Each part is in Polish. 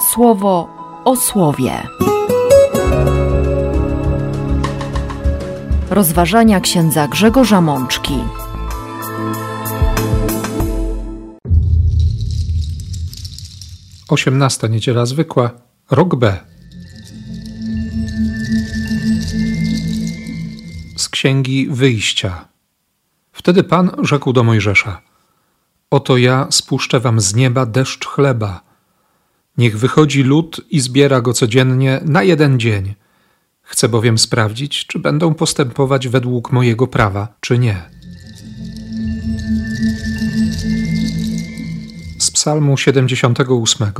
słowo o słowie. Rozważania księdza Grzegorza Mączki. Osiemnasta niedziela zwykła, rok B. Z księgi Wyjścia. Wtedy Pan rzekł do Mojżesza: Oto ja spuszczę wam z nieba deszcz chleba. Niech wychodzi lud i zbiera go codziennie na jeden dzień. Chcę bowiem sprawdzić, czy będą postępować według mojego prawa, czy nie. Z Psalmu 78.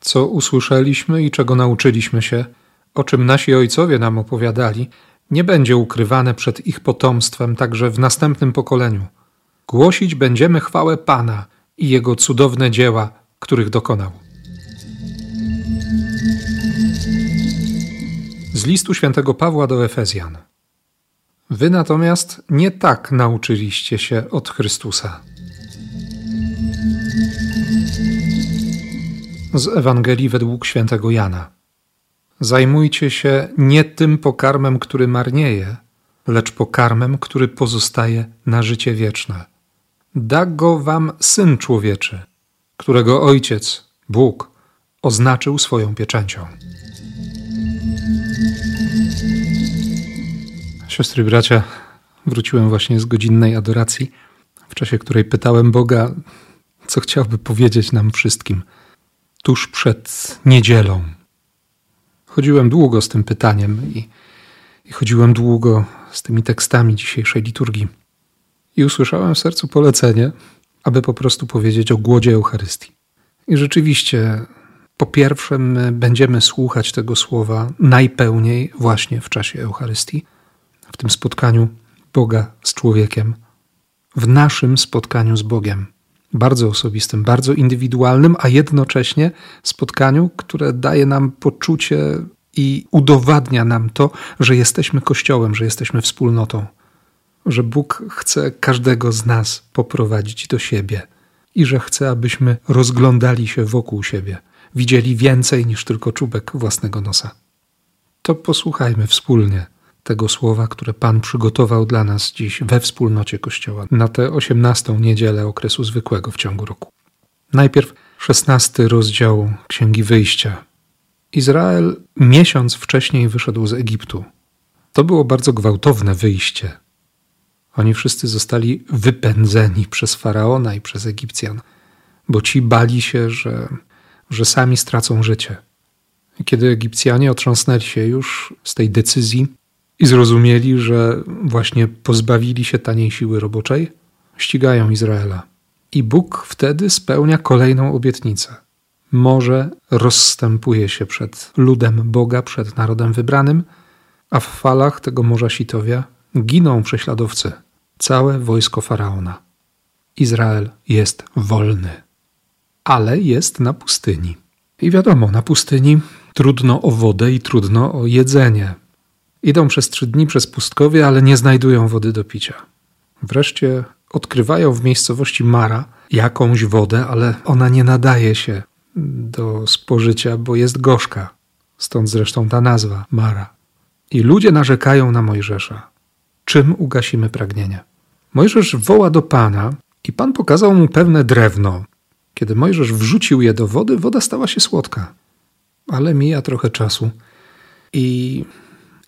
Co usłyszeliśmy i czego nauczyliśmy się, o czym nasi ojcowie nam opowiadali, nie będzie ukrywane przed ich potomstwem także w następnym pokoleniu. Głosić będziemy chwałę Pana i Jego cudowne dzieła, których dokonał. Z listu świętego Pawła do Efezjan. Wy natomiast nie tak nauczyliście się od Chrystusa. Z Ewangelii według świętego Jana. Zajmujcie się nie tym pokarmem, który marnieje, lecz pokarmem, który pozostaje na życie wieczne. Da go wam syn człowieczy, którego ojciec, Bóg, oznaczył swoją pieczęcią. Siostry bracia, wróciłem właśnie z godzinnej adoracji, w czasie której pytałem Boga, co chciałby powiedzieć nam wszystkim tuż przed niedzielą. Chodziłem długo z tym pytaniem i, i chodziłem długo z tymi tekstami dzisiejszej liturgii. I usłyszałem w sercu polecenie, aby po prostu powiedzieć o głodzie Eucharystii. I rzeczywiście, po pierwsze, my będziemy słuchać tego słowa najpełniej właśnie w czasie Eucharystii, tym spotkaniu Boga z człowiekiem, w naszym spotkaniu z Bogiem bardzo osobistym, bardzo indywidualnym, a jednocześnie spotkaniu, które daje nam poczucie i udowadnia nam to, że jesteśmy Kościołem, że jesteśmy wspólnotą, że Bóg chce każdego z nas poprowadzić do siebie i że chce, abyśmy rozglądali się wokół siebie, widzieli więcej niż tylko czubek własnego nosa. To posłuchajmy wspólnie tego słowa, które Pan przygotował dla nas dziś we wspólnocie Kościoła na tę osiemnastą niedzielę okresu zwykłego w ciągu roku. Najpierw szesnasty rozdział Księgi Wyjścia. Izrael miesiąc wcześniej wyszedł z Egiptu. To było bardzo gwałtowne wyjście. Oni wszyscy zostali wypędzeni przez faraona i przez Egipcjan, bo ci bali się, że, że sami stracą życie. Kiedy Egipcjanie otrząsnęli się już z tej decyzji, i zrozumieli, że właśnie pozbawili się taniej siły roboczej, ścigają Izraela. I Bóg wtedy spełnia kolejną obietnicę. Morze rozstępuje się przed ludem Boga, przed narodem wybranym, a w falach tego Morza Sitowia giną prześladowcy, całe wojsko faraona. Izrael jest wolny, ale jest na pustyni. I wiadomo, na pustyni trudno o wodę i trudno o jedzenie. Idą przez trzy dni przez pustkowie, ale nie znajdują wody do picia. Wreszcie odkrywają w miejscowości Mara jakąś wodę, ale ona nie nadaje się do spożycia, bo jest gorzka. Stąd zresztą ta nazwa Mara. I ludzie narzekają na Mojżesza. Czym ugasimy pragnienie? Mojżesz woła do Pana i Pan pokazał mu pewne drewno. Kiedy Mojżesz wrzucił je do wody, woda stała się słodka. Ale mija trochę czasu i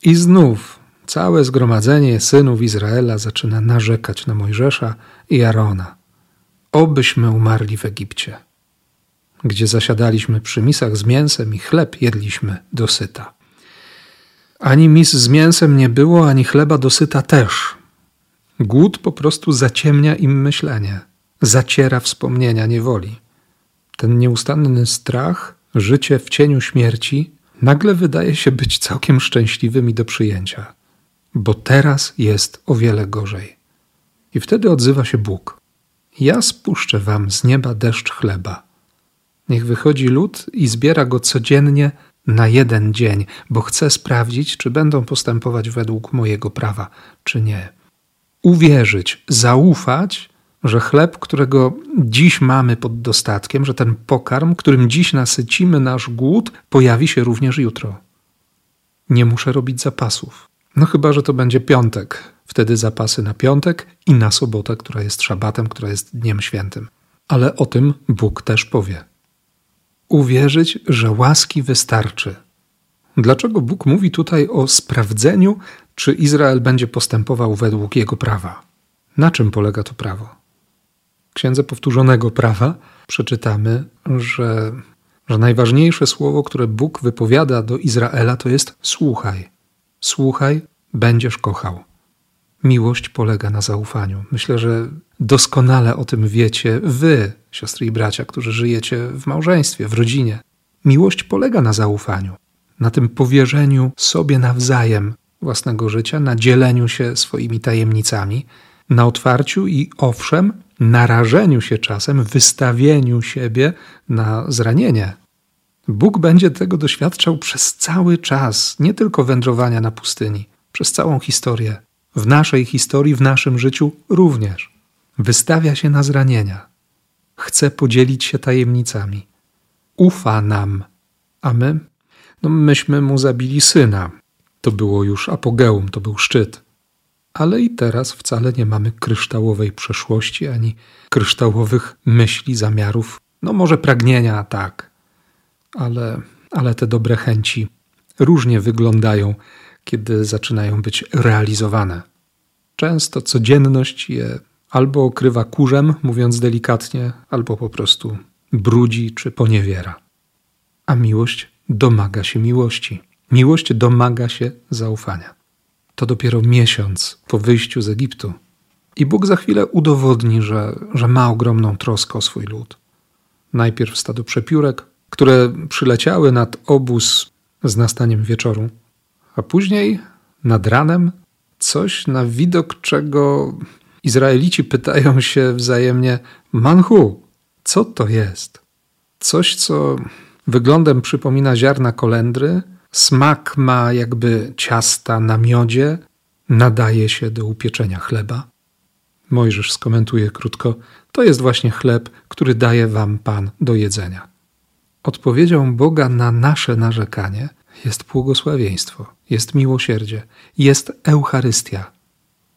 i znów całe zgromadzenie synów Izraela zaczyna narzekać na Mojżesza i Arona. Obyśmy umarli w Egipcie, gdzie zasiadaliśmy przy misach z mięsem i chleb jedliśmy dosyta. Ani mis z mięsem nie było, ani chleba dosyta też. Głód po prostu zaciemnia im myślenie, zaciera wspomnienia niewoli. Ten nieustanny strach, życie w cieniu śmierci nagle wydaje się być całkiem szczęśliwym i do przyjęcia, bo teraz jest o wiele gorzej. I wtedy odzywa się Bóg. Ja spuszczę wam z nieba deszcz chleba. Niech wychodzi lud i zbiera go codziennie na jeden dzień, bo chcę sprawdzić, czy będą postępować według mojego prawa, czy nie. Uwierzyć, zaufać, że chleb, którego dziś mamy pod dostatkiem, że ten pokarm, którym dziś nasycimy nasz głód, pojawi się również jutro. Nie muszę robić zapasów. No chyba, że to będzie piątek. Wtedy zapasy na piątek i na sobotę, która jest szabatem, która jest dniem świętym. Ale o tym Bóg też powie. Uwierzyć, że łaski wystarczy. Dlaczego Bóg mówi tutaj o sprawdzeniu, czy Izrael będzie postępował według jego prawa? Na czym polega to prawo? Księdze Powtórzonego Prawa przeczytamy, że, że najważniejsze słowo, które Bóg wypowiada do Izraela, to jest słuchaj. Słuchaj, będziesz kochał. Miłość polega na zaufaniu. Myślę, że doskonale o tym wiecie wy, siostry i bracia, którzy żyjecie w małżeństwie, w rodzinie. Miłość polega na zaufaniu, na tym powierzeniu sobie nawzajem własnego życia, na dzieleniu się swoimi tajemnicami, na otwarciu i owszem, narażeniu się czasem, wystawieniu siebie na zranienie. Bóg będzie tego doświadczał przez cały czas, nie tylko wędrowania na pustyni, przez całą historię. W naszej historii, w naszym życiu również. Wystawia się na zranienia. Chce podzielić się tajemnicami. Ufa nam. A my? No myśmy mu zabili syna. To było już apogeum, to był szczyt ale i teraz wcale nie mamy kryształowej przeszłości ani kryształowych myśli, zamiarów. No może pragnienia, tak, ale, ale te dobre chęci różnie wyglądają, kiedy zaczynają być realizowane. Często codzienność je albo okrywa kurzem, mówiąc delikatnie, albo po prostu brudzi czy poniewiera. A miłość domaga się miłości. Miłość domaga się zaufania to dopiero miesiąc po wyjściu z Egiptu. I Bóg za chwilę udowodni, że, że ma ogromną troskę o swój lud. Najpierw stado przepiórek, które przyleciały nad obóz z nastaniem wieczoru, a później nad ranem coś, na widok czego Izraelici pytają się wzajemnie: Manhu, co to jest? Coś, co wyglądem przypomina ziarna kolendry, Smak ma jakby ciasta na miodzie, nadaje się do upieczenia chleba. Mojżesz skomentuje krótko: To jest właśnie chleb, który daje wam Pan do jedzenia. Odpowiedzią Boga na nasze narzekanie jest błogosławieństwo, jest miłosierdzie, jest Eucharystia.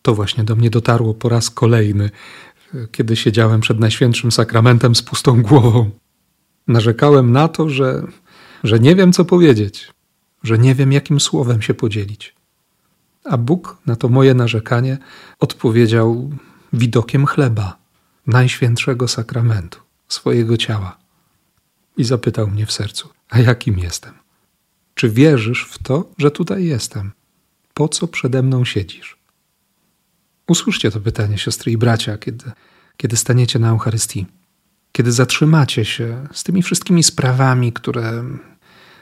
To właśnie do mnie dotarło po raz kolejny, kiedy siedziałem przed Najświętszym Sakramentem z pustą głową. Narzekałem na to, że, że nie wiem, co powiedzieć, że nie wiem, jakim słowem się podzielić. A Bóg na to moje narzekanie odpowiedział widokiem chleba, najświętszego sakramentu, swojego ciała. I zapytał mnie w sercu: A jakim jestem? Czy wierzysz w to, że tutaj jestem? Po co przede mną siedzisz? Usłyszcie to pytanie, siostry i bracia, kiedy, kiedy staniecie na Eucharystii, kiedy zatrzymacie się z tymi wszystkimi sprawami, które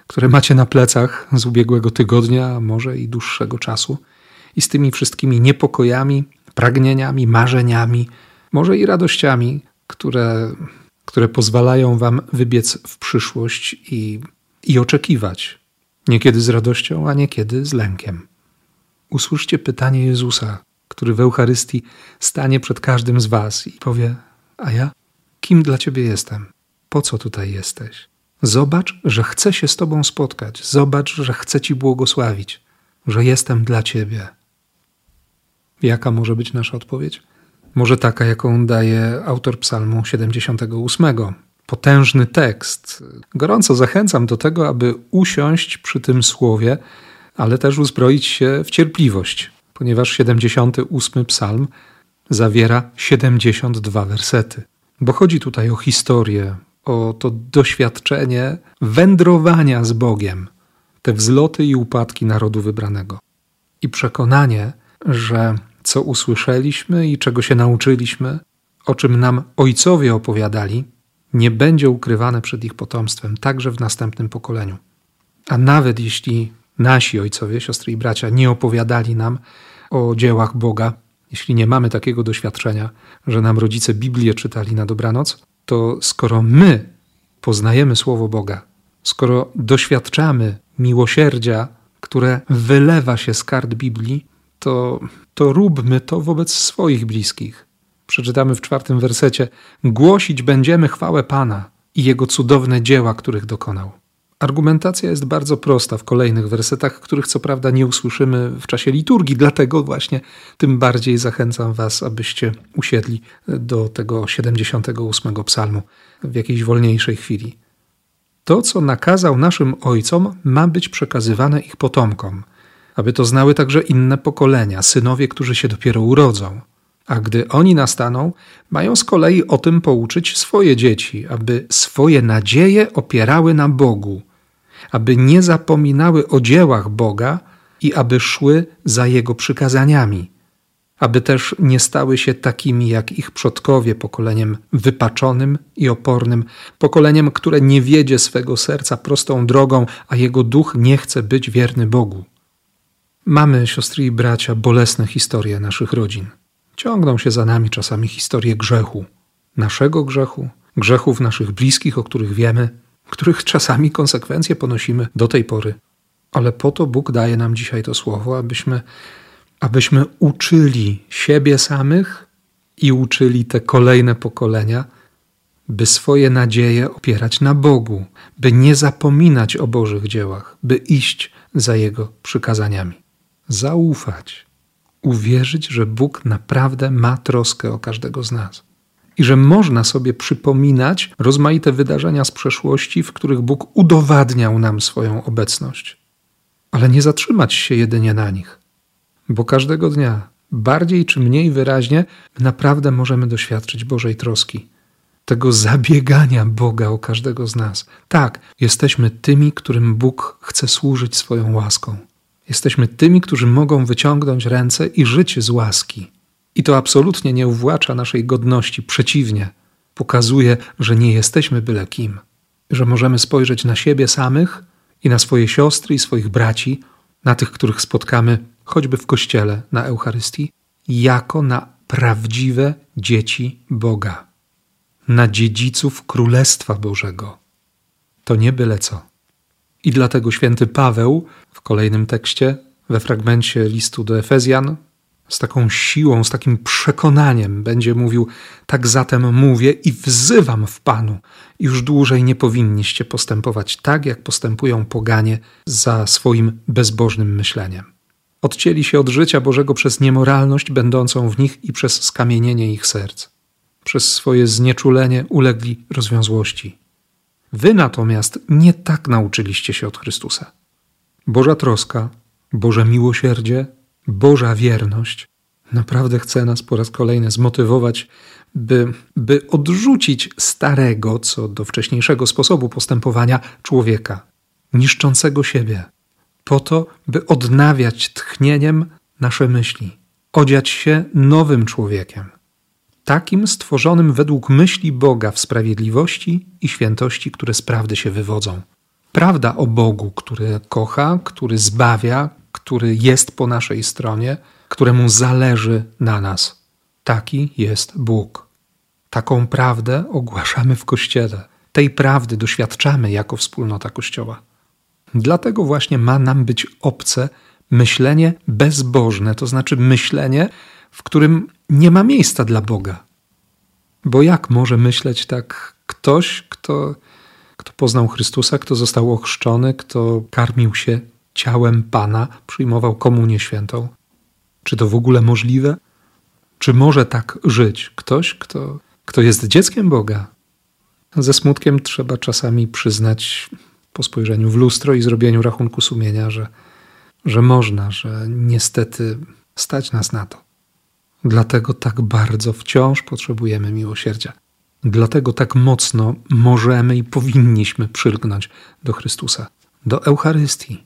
które macie na plecach z ubiegłego tygodnia, może i dłuższego czasu, i z tymi wszystkimi niepokojami, pragnieniami, marzeniami, może i radościami, które, które pozwalają Wam wybiec w przyszłość i, i oczekiwać, niekiedy z radością, a niekiedy z lękiem. Usłyszcie pytanie Jezusa, który w Eucharystii stanie przed każdym z Was i powie: A ja? Kim dla Ciebie jestem? Po co tutaj jesteś? Zobacz, że chcę się z Tobą spotkać. Zobacz, że chcę Ci błogosławić, że jestem dla Ciebie. Jaka może być nasza odpowiedź? Może taka, jaką daje autor Psalmu 78. Potężny tekst. Gorąco zachęcam do tego, aby usiąść przy tym słowie, ale też uzbroić się w cierpliwość, ponieważ 78 psalm zawiera 72 wersety. Bo chodzi tutaj o historię, o to doświadczenie wędrowania z Bogiem, te wzloty i upadki narodu wybranego. I przekonanie, że co usłyszeliśmy i czego się nauczyliśmy, o czym nam ojcowie opowiadali, nie będzie ukrywane przed ich potomstwem, także w następnym pokoleniu. A nawet jeśli nasi ojcowie, siostry i bracia nie opowiadali nam o dziełach Boga, jeśli nie mamy takiego doświadczenia, że nam rodzice Biblię czytali na dobranoc, to skoro my poznajemy Słowo Boga, skoro doświadczamy miłosierdzia, które wylewa się z kart Biblii, to, to róbmy to wobec swoich bliskich. Przeczytamy w czwartym wersecie: Głosić będziemy chwałę Pana i Jego cudowne dzieła, których dokonał. Argumentacja jest bardzo prosta w kolejnych wersetach, których co prawda nie usłyszymy w czasie liturgii, dlatego właśnie tym bardziej zachęcam Was, abyście usiedli do tego 78 psalmu w jakiejś wolniejszej chwili. To, co nakazał naszym ojcom, ma być przekazywane ich potomkom, aby to znały także inne pokolenia, synowie, którzy się dopiero urodzą. A gdy oni nastaną, mają z kolei o tym pouczyć swoje dzieci, aby swoje nadzieje opierały na Bogu, aby nie zapominały o dziełach Boga i aby szły za Jego przykazaniami, aby też nie stały się takimi jak ich przodkowie, pokoleniem wypaczonym i opornym, pokoleniem, które nie wiedzie swego serca prostą drogą, a jego duch nie chce być wierny Bogu. Mamy, siostry i bracia, bolesne historie naszych rodzin. Ciągną się za nami czasami historie grzechu, naszego grzechu, grzechów naszych bliskich, o których wiemy, których czasami konsekwencje ponosimy do tej pory. Ale po to Bóg daje nam dzisiaj to słowo, abyśmy, abyśmy uczyli siebie samych i uczyli te kolejne pokolenia, by swoje nadzieje opierać na Bogu, by nie zapominać o Bożych dziełach, by iść za Jego przykazaniami. Zaufać, uwierzyć, że Bóg naprawdę ma troskę o każdego z nas i że można sobie przypominać rozmaite wydarzenia z przeszłości, w których Bóg udowadniał nam swoją obecność. Ale nie zatrzymać się jedynie na nich, bo każdego dnia, bardziej czy mniej wyraźnie, naprawdę możemy doświadczyć Bożej troski, tego zabiegania Boga o każdego z nas. Tak, jesteśmy tymi, którym Bóg chce służyć swoją łaską. Jesteśmy tymi, którzy mogą wyciągnąć ręce i żyć z łaski. I to absolutnie nie uwłacza naszej godności, przeciwnie, pokazuje, że nie jesteśmy byle kim, że możemy spojrzeć na siebie samych i na swoje siostry i swoich braci, na tych, których spotkamy choćby w kościele na Eucharystii, jako na prawdziwe dzieci Boga, na dziedziców Królestwa Bożego. To nie byle co. I dlatego święty Paweł w kolejnym tekście, we fragmencie listu do Efezjan, z taką siłą, z takim przekonaniem będzie mówił: Tak zatem mówię i wzywam w Panu, już dłużej nie powinniście postępować tak, jak postępują poganie za swoim bezbożnym myśleniem. Odcięli się od życia Bożego przez niemoralność będącą w nich i przez skamienienie ich serc. Przez swoje znieczulenie ulegli rozwiązłości. Wy natomiast nie tak nauczyliście się od Chrystusa. Boża troska, Boże miłosierdzie, Boża wierność naprawdę chce nas po raz kolejny zmotywować, by, by odrzucić starego, co do wcześniejszego sposobu postępowania człowieka, niszczącego siebie, po to, by odnawiać tchnieniem nasze myśli, odziać się nowym człowiekiem, takim stworzonym według myśli Boga w sprawiedliwości i świętości, które z prawdy się wywodzą. Prawda o Bogu, który kocha, który zbawia, który jest po naszej stronie, któremu zależy na nas. Taki jest Bóg. Taką prawdę ogłaszamy w Kościele. Tej prawdy doświadczamy jako wspólnota Kościoła. Dlatego właśnie ma nam być obce myślenie bezbożne, to znaczy myślenie, w którym nie ma miejsca dla Boga. Bo jak może myśleć tak ktoś, kto, kto poznał Chrystusa, kto został ochrzczony, kto karmił się ciałem Pana, przyjmował komunię świętą? Czy to w ogóle możliwe? Czy może tak żyć ktoś, kto, kto jest dzieckiem Boga? Ze smutkiem trzeba czasami przyznać po spojrzeniu w lustro i zrobieniu rachunku sumienia, że, że można, że niestety stać nas na to. Dlatego tak bardzo wciąż potrzebujemy miłosierdzia. Dlatego tak mocno możemy i powinniśmy przylgnąć do Chrystusa, do Eucharystii.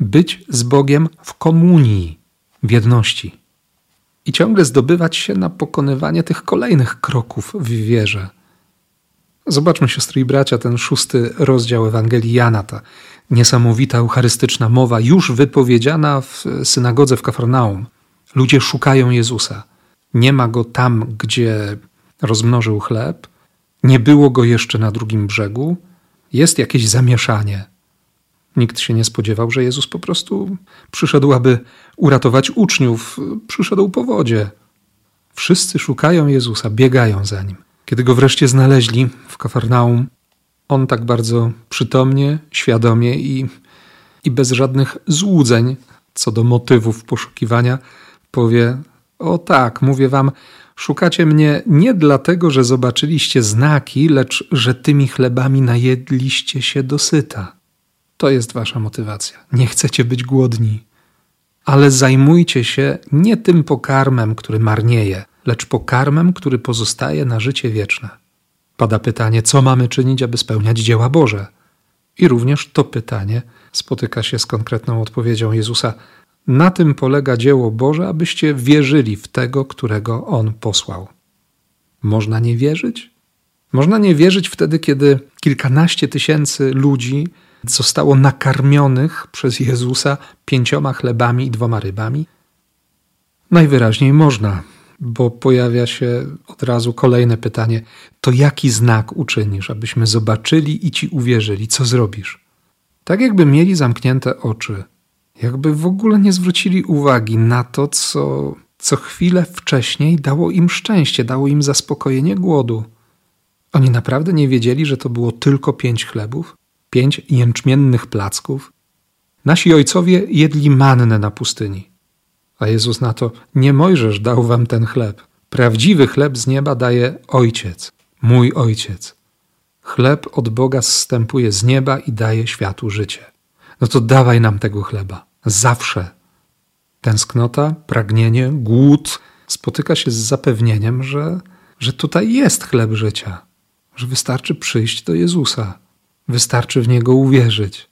Być z Bogiem w komunii, w jedności. I ciągle zdobywać się na pokonywanie tych kolejnych kroków w wierze. Zobaczmy, siostry i bracia, ten szósty rozdział Ewangelii Jana, ta niesamowita eucharystyczna mowa, już wypowiedziana w synagodze w Kafarnaum. Ludzie szukają Jezusa. Nie ma go tam, gdzie rozmnożył chleb, nie było go jeszcze na drugim brzegu, jest jakieś zamieszanie. Nikt się nie spodziewał, że Jezus po prostu przyszedł, aby uratować uczniów, przyszedł po wodzie. Wszyscy szukają Jezusa, biegają za nim. Kiedy go wreszcie znaleźli w Kafarnaum, on tak bardzo przytomnie, świadomie i, i bez żadnych złudzeń co do motywów poszukiwania, powie: O tak, mówię wam, szukacie mnie nie dlatego, że zobaczyliście znaki, lecz że tymi chlebami najedliście się dosyta. To jest wasza motywacja. Nie chcecie być głodni. Ale zajmujcie się nie tym pokarmem, który marnieje, lecz pokarmem, który pozostaje na życie wieczne. Pada pytanie, co mamy czynić, aby spełniać dzieła Boże? I również to pytanie spotyka się z konkretną odpowiedzią Jezusa: Na tym polega dzieło Boże, abyście wierzyli w tego, którego On posłał. Można nie wierzyć? Można nie wierzyć wtedy, kiedy kilkanaście tysięcy ludzi zostało nakarmionych przez Jezusa pięcioma chlebami i dwoma rybami? Najwyraźniej można, bo pojawia się od razu kolejne pytanie: to jaki znak uczynisz, abyśmy zobaczyli i ci uwierzyli? Co zrobisz? Tak jakby mieli zamknięte oczy, jakby w ogóle nie zwrócili uwagi na to, co, co chwilę wcześniej dało im szczęście, dało im zaspokojenie głodu. Oni naprawdę nie wiedzieli, że to było tylko pięć chlebów, pięć jęczmiennych placków. Nasi ojcowie jedli mannę na pustyni. A Jezus na to: Nie Mojżesz dał wam ten chleb. Prawdziwy chleb z nieba daje Ojciec, mój Ojciec. Chleb od Boga zstępuje z nieba i daje światu życie. No to dawaj nam tego chleba. Zawsze. Tęsknota, pragnienie, głód spotyka się z zapewnieniem, że, że tutaj jest chleb życia, że wystarczy przyjść do Jezusa, wystarczy w Niego uwierzyć.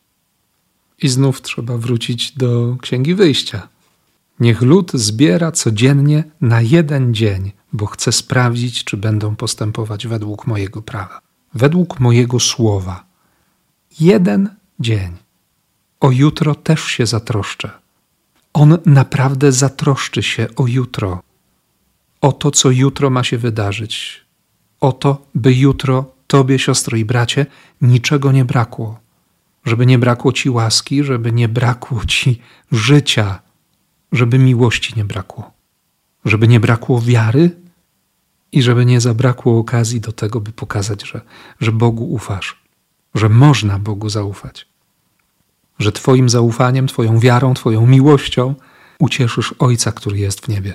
I znów trzeba wrócić do Księgi Wyjścia. Niech lud zbiera codziennie na jeden dzień, bo chce sprawdzić, czy będą postępować według mojego prawa, według mojego słowa. Jeden dzień. O jutro też się zatroszczę. On naprawdę zatroszczy się o jutro, o to, co jutro ma się wydarzyć, o to, by jutro Tobie, siostro i bracie, niczego nie brakło. Żeby nie brakło Ci łaski, żeby nie brakło Ci życia, żeby miłości nie brakło, żeby nie brakło wiary i żeby nie zabrakło okazji do tego, by pokazać, że, że Bogu ufasz, że można Bogu zaufać, że Twoim zaufaniem, Twoją wiarą, Twoją miłością ucieszysz Ojca, który jest w niebie.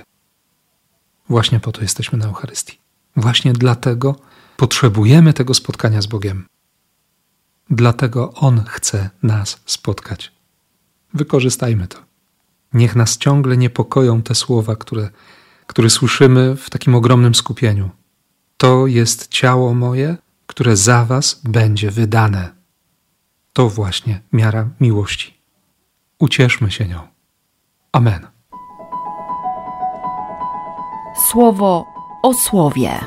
Właśnie po to jesteśmy na Eucharystii. Właśnie dlatego potrzebujemy tego spotkania z Bogiem. Dlatego On chce nas spotkać. Wykorzystajmy to. Niech nas ciągle niepokoją te słowa, które, które słyszymy w takim ogromnym skupieniu. To jest ciało moje, które za Was będzie wydane. To właśnie miara miłości. Ucieszmy się nią. Amen. Słowo o słowie.